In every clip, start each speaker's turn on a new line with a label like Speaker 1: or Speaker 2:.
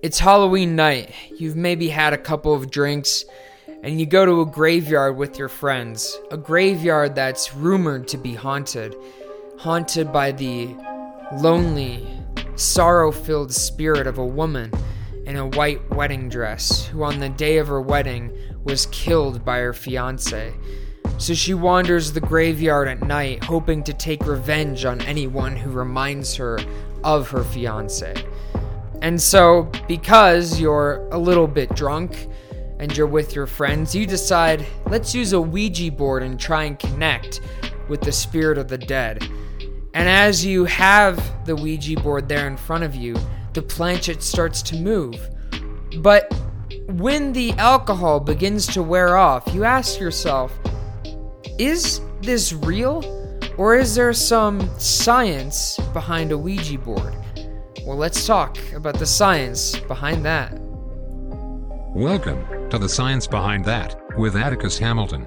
Speaker 1: It's Halloween night. You've maybe had a couple of drinks, and you go to a graveyard with your friends. A graveyard that's rumored to be haunted. Haunted by the lonely, sorrow filled spirit of a woman in a white wedding dress who, on the day of her wedding, was killed by her fiance. So she wanders the graveyard at night, hoping to take revenge on anyone who reminds her of her fiance. And so, because you're a little bit drunk and you're with your friends, you decide, let's use a Ouija board and try and connect with the spirit of the dead. And as you have the Ouija board there in front of you, the planchette starts to move. But when the alcohol begins to wear off, you ask yourself, is this real? Or is there some science behind a Ouija board? Well, let's talk about the science behind that.
Speaker 2: Welcome to the Science Behind That with Atticus Hamilton.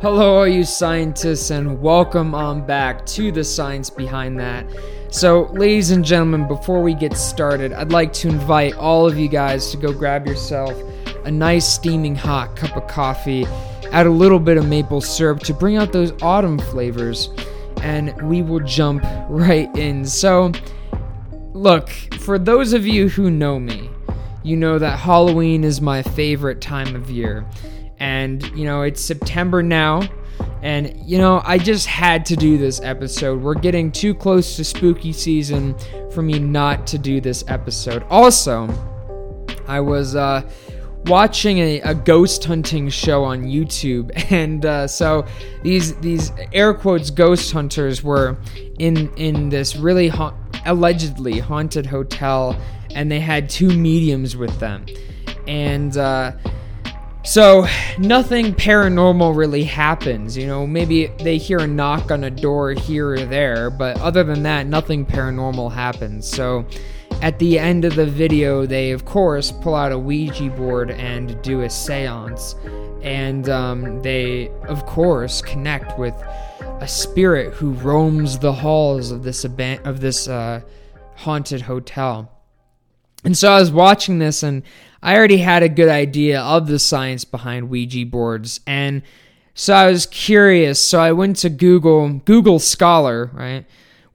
Speaker 1: Hello, all you scientists, and welcome on back to the science behind that. So, ladies and gentlemen, before we get started, I'd like to invite all of you guys to go grab yourself a nice steaming hot cup of coffee, add a little bit of maple syrup to bring out those autumn flavors, and we will jump right in. So, look, for those of you who know me, you know that Halloween is my favorite time of year. And, you know, it's September now. And, you know, I just had to do this episode. We're getting too close to spooky season for me not to do this episode. Also, I was uh, watching a, a ghost hunting show on YouTube, and uh, so these these air quotes ghost hunters were in in this really ha- allegedly haunted hotel, and they had two mediums with them, and. Uh, so, nothing paranormal really happens. You know, maybe they hear a knock on a door here or there, but other than that, nothing paranormal happens. So, at the end of the video, they of course pull out a Ouija board and do a seance. And um, they, of course, connect with a spirit who roams the halls of this, of this uh, haunted hotel. And so I was watching this and I already had a good idea of the science behind Ouija boards. And so I was curious. So I went to Google, Google Scholar, right?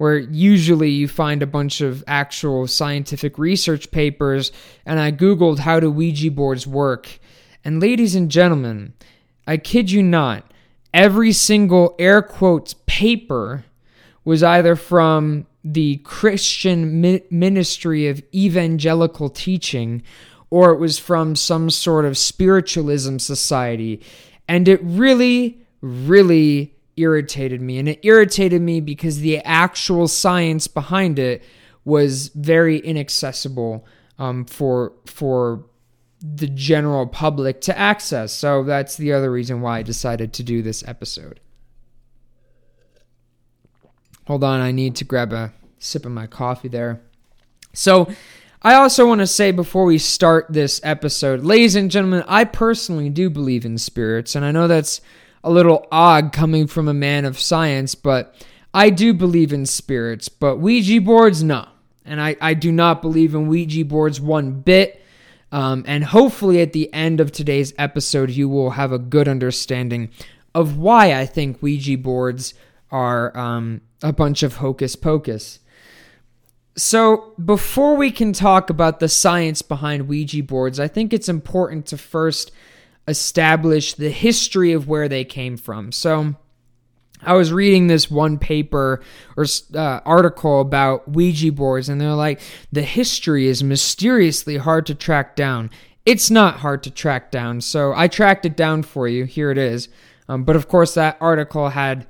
Speaker 1: Where usually you find a bunch of actual scientific research papers. And I Googled how do Ouija boards work. And ladies and gentlemen, I kid you not, every single air quotes paper was either from the Christian ministry of evangelical teaching or it was from some sort of spiritualism society. And it really, really irritated me. And it irritated me because the actual science behind it was very inaccessible um, for for the general public to access. So that's the other reason why I decided to do this episode. Hold on, I need to grab a sip of my coffee there. So, I also want to say before we start this episode, ladies and gentlemen, I personally do believe in spirits, and I know that's a little odd coming from a man of science, but I do believe in spirits. But Ouija boards, no. And I, I do not believe in Ouija boards one bit. Um, and hopefully, at the end of today's episode, you will have a good understanding of why I think Ouija boards are um, a bunch of hocus pocus. So, before we can talk about the science behind Ouija boards, I think it's important to first establish the history of where they came from. So, I was reading this one paper or uh, article about Ouija boards, and they're like, the history is mysteriously hard to track down. It's not hard to track down, so I tracked it down for you. Here it is. Um, but of course, that article had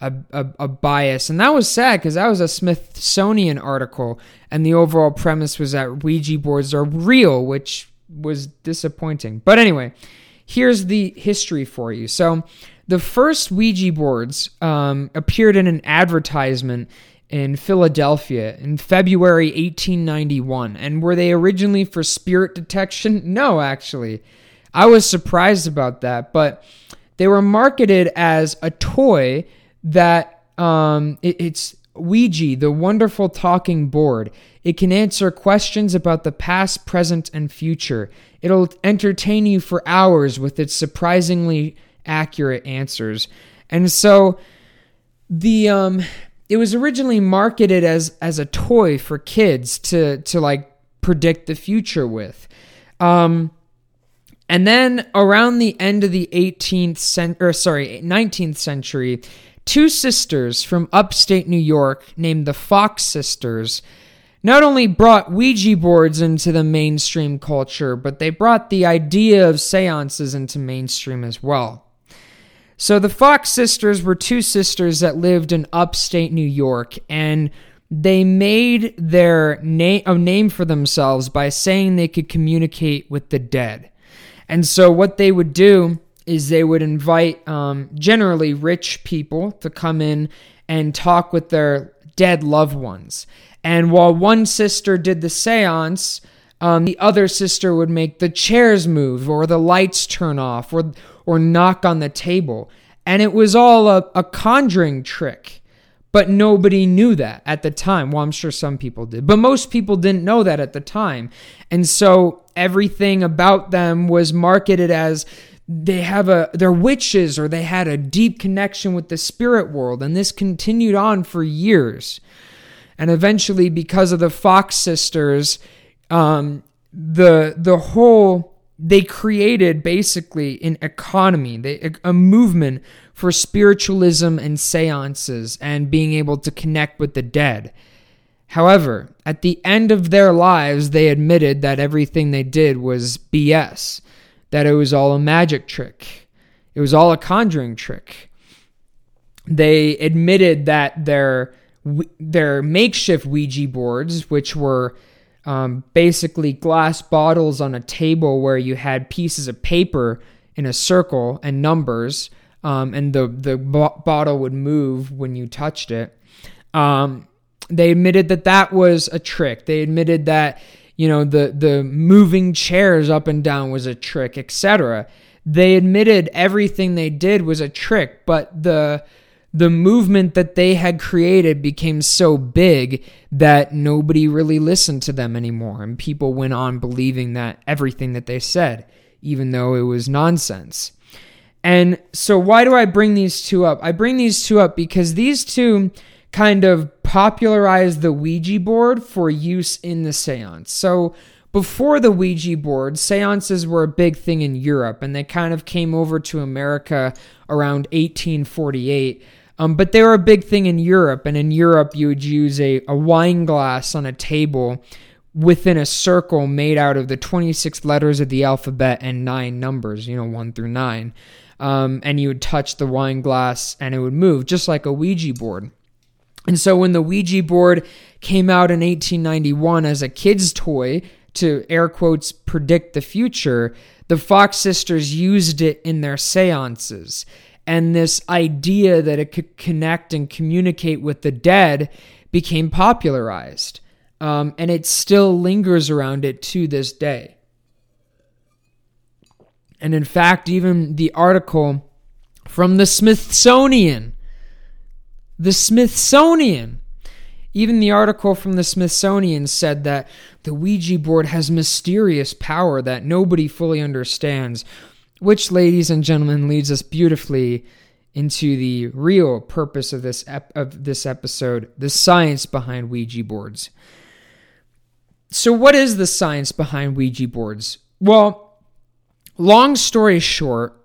Speaker 1: a, a, a bias. And that was sad because that was a Smithsonian article, and the overall premise was that Ouija boards are real, which was disappointing. But anyway, here's the history for you. So, the first Ouija boards um, appeared in an advertisement in Philadelphia in February 1891. And were they originally for spirit detection? No, actually. I was surprised about that, but they were marketed as a toy that um, it, it's Ouija, the wonderful talking board. It can answer questions about the past, present, and future. It'll entertain you for hours with its surprisingly accurate answers. And so the um it was originally marketed as as a toy for kids to to like predict the future with. Um and then around the end of the 18th century, or sorry, 19th century, two sisters from upstate New York named the Fox sisters not only brought Ouija boards into the mainstream culture, but they brought the idea of seances into mainstream as well. So the Fox sisters were two sisters that lived in upstate New York, and they made their name a name for themselves by saying they could communicate with the dead. And so what they would do is they would invite um, generally rich people to come in and talk with their dead loved ones. And while one sister did the seance, um, the other sister would make the chairs move or the lights turn off or or knock on the table. And it was all a, a conjuring trick. But nobody knew that at the time. Well, I'm sure some people did, but most people didn't know that at the time. And so everything about them was marketed as they have a they're witches or they had a deep connection with the spirit world and this continued on for years and eventually because of the fox sisters um, the the whole they created basically an economy, they, a movement for spiritualism and seances and being able to connect with the dead. However, at the end of their lives, they admitted that everything they did was BS, that it was all a magic trick, it was all a conjuring trick. They admitted that their their makeshift Ouija boards, which were um, basically glass bottles on a table where you had pieces of paper in a circle and numbers, um, and the the bo- bottle would move when you touched it. Um, they admitted that that was a trick. They admitted that you know the the moving chairs up and down was a trick, etc. They admitted everything they did was a trick, but the the movement that they had created became so big that nobody really listened to them anymore. And people went on believing that everything that they said, even though it was nonsense. And so, why do I bring these two up? I bring these two up because these two kind of popularized the Ouija board for use in the seance. So, before the Ouija board, seances were a big thing in Europe, and they kind of came over to America around 1848 um, but they were a big thing in Europe, and in Europe, you would use a, a wine glass on a table within a circle made out of the 26 letters of the alphabet and nine numbers, you know, one through nine. Um, and you would touch the wine glass and it would move, just like a Ouija board. And so when the Ouija board came out in 1891 as a kid's toy to air quotes predict the future, the Fox sisters used it in their seances and this idea that it could connect and communicate with the dead became popularized. Um, and it still lingers around it to this day. And in fact, even the article from the Smithsonian, the Smithsonian, even the article from the Smithsonian said that the Ouija board has mysterious power that nobody fully understands which, ladies and gentlemen, leads us beautifully into the real purpose of this ep- of this episode, the science behind Ouija boards. So, what is the science behind Ouija boards? Well, long story short,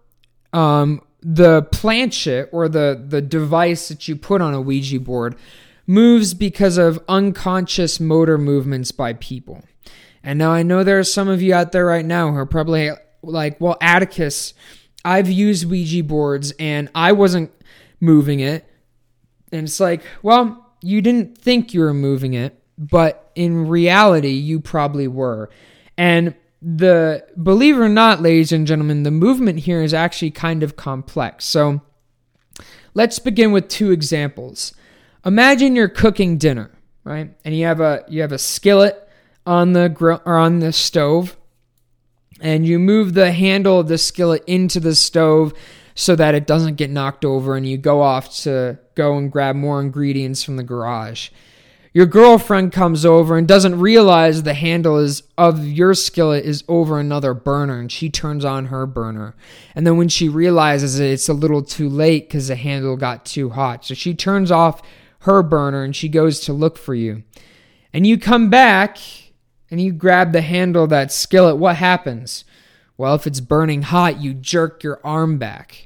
Speaker 1: um, the planchette or the the device that you put on a Ouija board moves because of unconscious motor movements by people. And now I know there are some of you out there right now who are probably like, well, Atticus, I've used Ouija boards and I wasn't moving it. And it's like, well, you didn't think you were moving it, but in reality, you probably were. And the believe it or not, ladies and gentlemen, the movement here is actually kind of complex. So let's begin with two examples. Imagine you're cooking dinner, right? And you have a you have a skillet on the grill or on the stove and you move the handle of the skillet into the stove so that it doesn't get knocked over and you go off to go and grab more ingredients from the garage. Your girlfriend comes over and doesn't realize the handle is of your skillet is over another burner and she turns on her burner. And then when she realizes it, it's a little too late because the handle got too hot. So she turns off her burner and she goes to look for you. And you come back and you grab the handle of that skillet. What happens? Well, if it's burning hot, you jerk your arm back.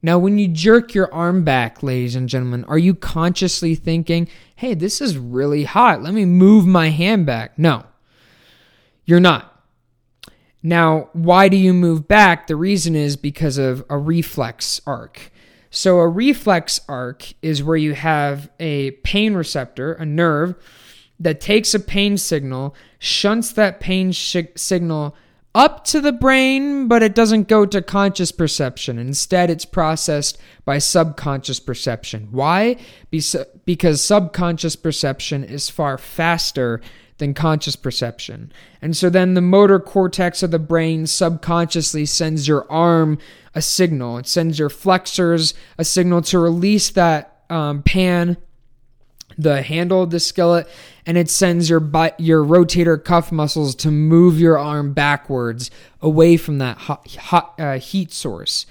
Speaker 1: Now, when you jerk your arm back, ladies and gentlemen, are you consciously thinking, hey, this is really hot. Let me move my hand back? No, you're not. Now, why do you move back? The reason is because of a reflex arc. So, a reflex arc is where you have a pain receptor, a nerve, that takes a pain signal, shunts that pain sh- signal up to the brain, but it doesn't go to conscious perception. Instead, it's processed by subconscious perception. Why? Because subconscious perception is far faster than conscious perception. And so then the motor cortex of the brain subconsciously sends your arm a signal. It sends your flexors a signal to release that um, pan the handle of the skillet and it sends your butt, your rotator cuff muscles to move your arm backwards away from that hot, hot uh, heat source.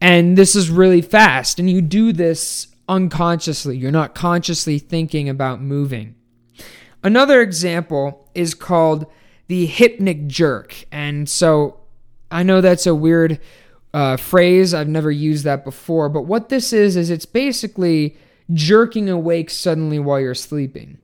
Speaker 1: And this is really fast and you do this unconsciously. You're not consciously thinking about moving. Another example is called the hypnic jerk. And so I know that's a weird uh, phrase. I've never used that before. But what this is, is it's basically jerking awake suddenly while you're sleeping.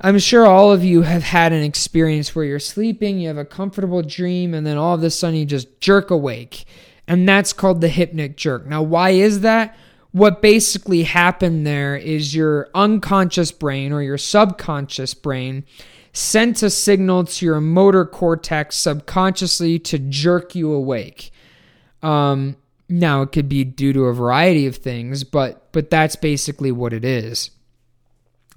Speaker 1: I'm sure all of you have had an experience where you're sleeping, you have a comfortable dream, and then all of a sudden you just jerk awake. And that's called the hypnic jerk. Now, why is that? What basically happened there is your unconscious brain or your subconscious brain sent a signal to your motor cortex subconsciously to jerk you awake. Um, now it could be due to a variety of things, but but that's basically what it is.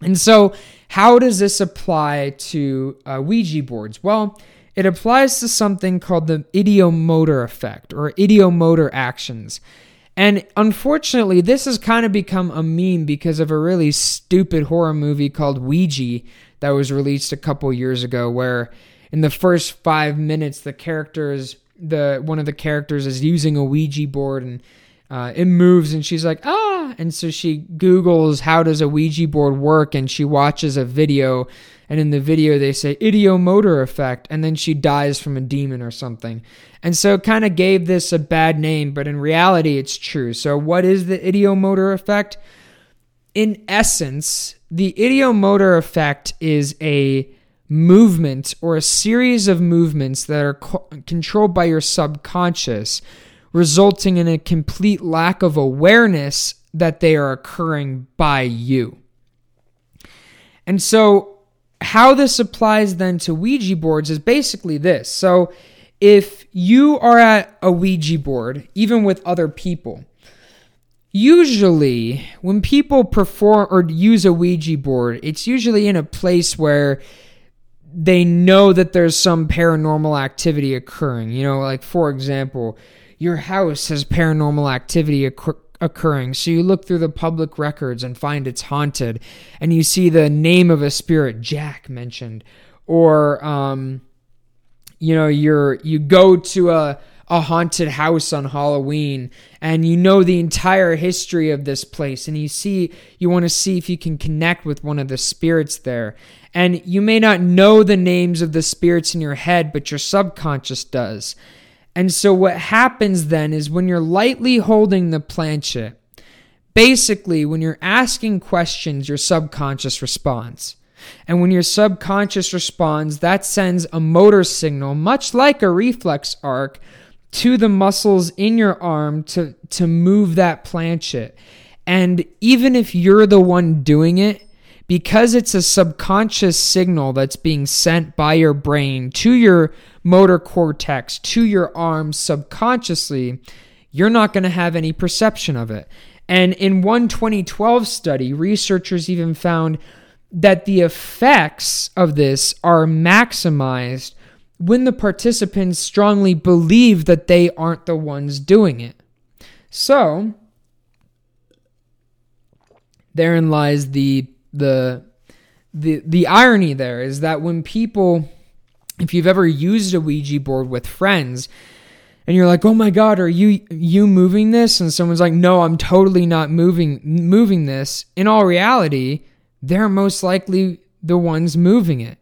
Speaker 1: And so, how does this apply to uh, Ouija boards? Well, it applies to something called the ideomotor effect or ideomotor actions. And unfortunately, this has kind of become a meme because of a really stupid horror movie called Ouija that was released a couple years ago, where in the first five minutes, the characters the one of the characters is using a Ouija board and uh, it moves and she's like ah and so she googles how does a ouija board work and she watches a video and in the video they say ideomotor effect and then she dies from a demon or something. And so it kind of gave this a bad name but in reality it's true. So what is the ideomotor effect? In essence the ideomotor effect is a movement or a series of movements that are co- controlled by your subconscious, resulting in a complete lack of awareness that they are occurring by you. And so, how this applies then to Ouija boards is basically this. So, if you are at a Ouija board, even with other people, usually when people perform or use a Ouija board, it's usually in a place where they know that there's some paranormal activity occurring. You know, like for example, your house has paranormal activity occur- occurring. So you look through the public records and find it's haunted, and you see the name of a spirit, Jack, mentioned, or um, you know, you're you go to a a haunted house on Halloween and you know the entire history of this place and you see you want to see if you can connect with one of the spirits there and you may not know the names of the spirits in your head, but your subconscious does. And so, what happens then is when you're lightly holding the planchette, basically, when you're asking questions, your subconscious responds. And when your subconscious responds, that sends a motor signal, much like a reflex arc, to the muscles in your arm to, to move that planchette. And even if you're the one doing it, because it's a subconscious signal that's being sent by your brain to your motor cortex, to your arms subconsciously, you're not going to have any perception of it. And in one 2012 study, researchers even found that the effects of this are maximized when the participants strongly believe that they aren't the ones doing it. So, therein lies the the the the irony there is that when people if you've ever used a Ouija board with friends and you're like, "Oh my god, are you you moving this?" and someone's like, "No, I'm totally not moving moving this." In all reality, they're most likely the ones moving it.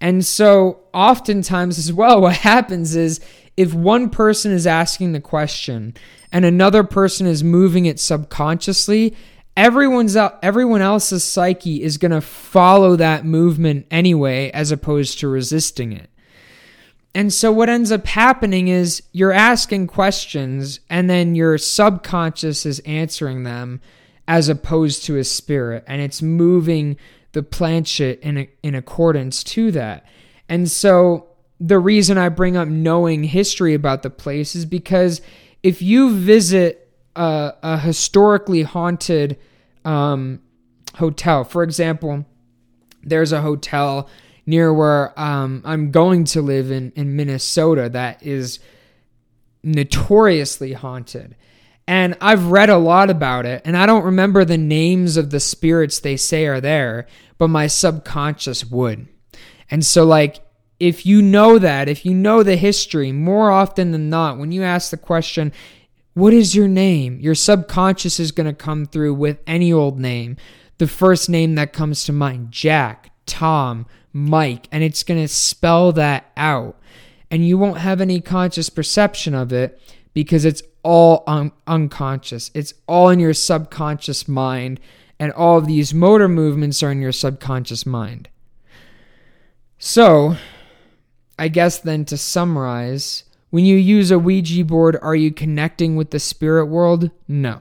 Speaker 1: And so, oftentimes as well, what happens is if one person is asking the question and another person is moving it subconsciously, everyone's everyone else's psyche is going to follow that movement anyway as opposed to resisting it. And so what ends up happening is you're asking questions and then your subconscious is answering them as opposed to a spirit and it's moving the planchette in in accordance to that. And so the reason I bring up knowing history about the place is because if you visit a, historically haunted um, hotel, for example, there's a hotel near where um, I'm going to live in, in Minnesota that is notoriously haunted. And I've read a lot about it, and I don't remember the names of the spirits they say are there, but my subconscious would. And so, like, if you know that, if you know the history, more often than not, when you ask the question, What is your name? your subconscious is going to come through with any old name. The first name that comes to mind Jack, Tom, Mike, and it's going to spell that out. And you won't have any conscious perception of it because it's all un- unconscious. It's all in your subconscious mind, and all of these motor movements are in your subconscious mind. So, I guess then to summarize, when you use a Ouija board, are you connecting with the spirit world? No.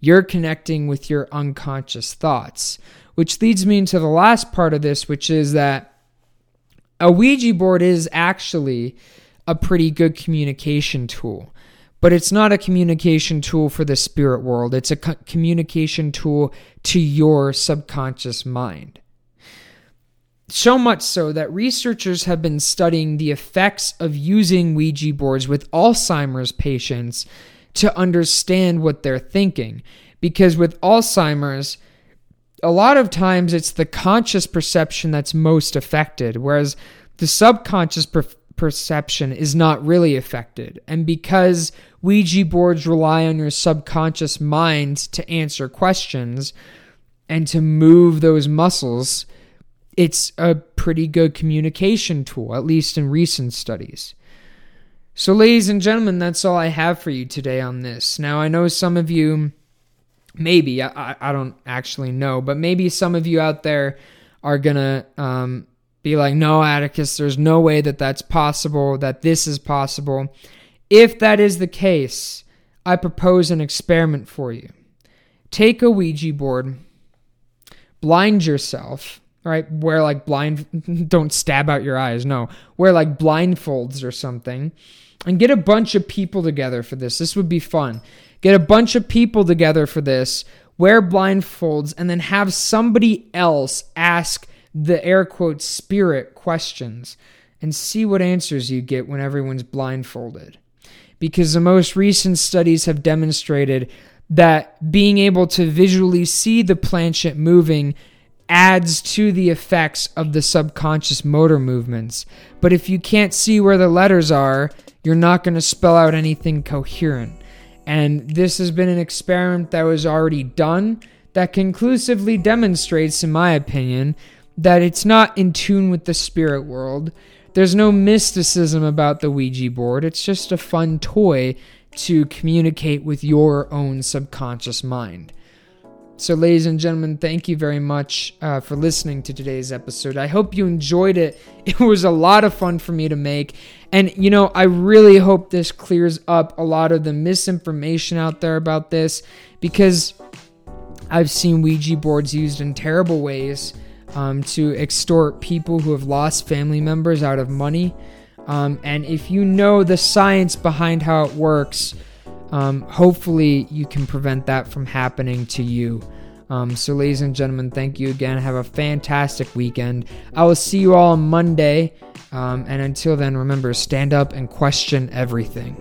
Speaker 1: You're connecting with your unconscious thoughts, which leads me into the last part of this, which is that a Ouija board is actually a pretty good communication tool, but it's not a communication tool for the spirit world. It's a co- communication tool to your subconscious mind. So much so that researchers have been studying the effects of using Ouija boards with Alzheimer's patients to understand what they're thinking. Because with Alzheimer's, a lot of times it's the conscious perception that's most affected, whereas the subconscious per- perception is not really affected. And because Ouija boards rely on your subconscious mind to answer questions and to move those muscles, it's a pretty good communication tool, at least in recent studies. So, ladies and gentlemen, that's all I have for you today on this. Now, I know some of you, maybe, I, I don't actually know, but maybe some of you out there are going to um, be like, no, Atticus, there's no way that that's possible, that this is possible. If that is the case, I propose an experiment for you. Take a Ouija board, blind yourself, right? Wear like blind, don't stab out your eyes, no. Wear like blindfolds or something, and get a bunch of people together for this. This would be fun. Get a bunch of people together for this, wear blindfolds, and then have somebody else ask the air quote spirit questions and see what answers you get when everyone's blindfolded. Because the most recent studies have demonstrated that being able to visually see the planchette moving adds to the effects of the subconscious motor movements. But if you can't see where the letters are, you're not going to spell out anything coherent. And this has been an experiment that was already done that conclusively demonstrates, in my opinion, that it's not in tune with the spirit world. There's no mysticism about the Ouija board. It's just a fun toy to communicate with your own subconscious mind. So, ladies and gentlemen, thank you very much uh, for listening to today's episode. I hope you enjoyed it. It was a lot of fun for me to make. And, you know, I really hope this clears up a lot of the misinformation out there about this because I've seen Ouija boards used in terrible ways um, to extort people who have lost family members out of money. Um, and if you know the science behind how it works, um, hopefully you can prevent that from happening to you. Um, so, ladies and gentlemen, thank you again. Have a fantastic weekend. I will see you all on Monday. Um, and until then, remember stand up and question everything.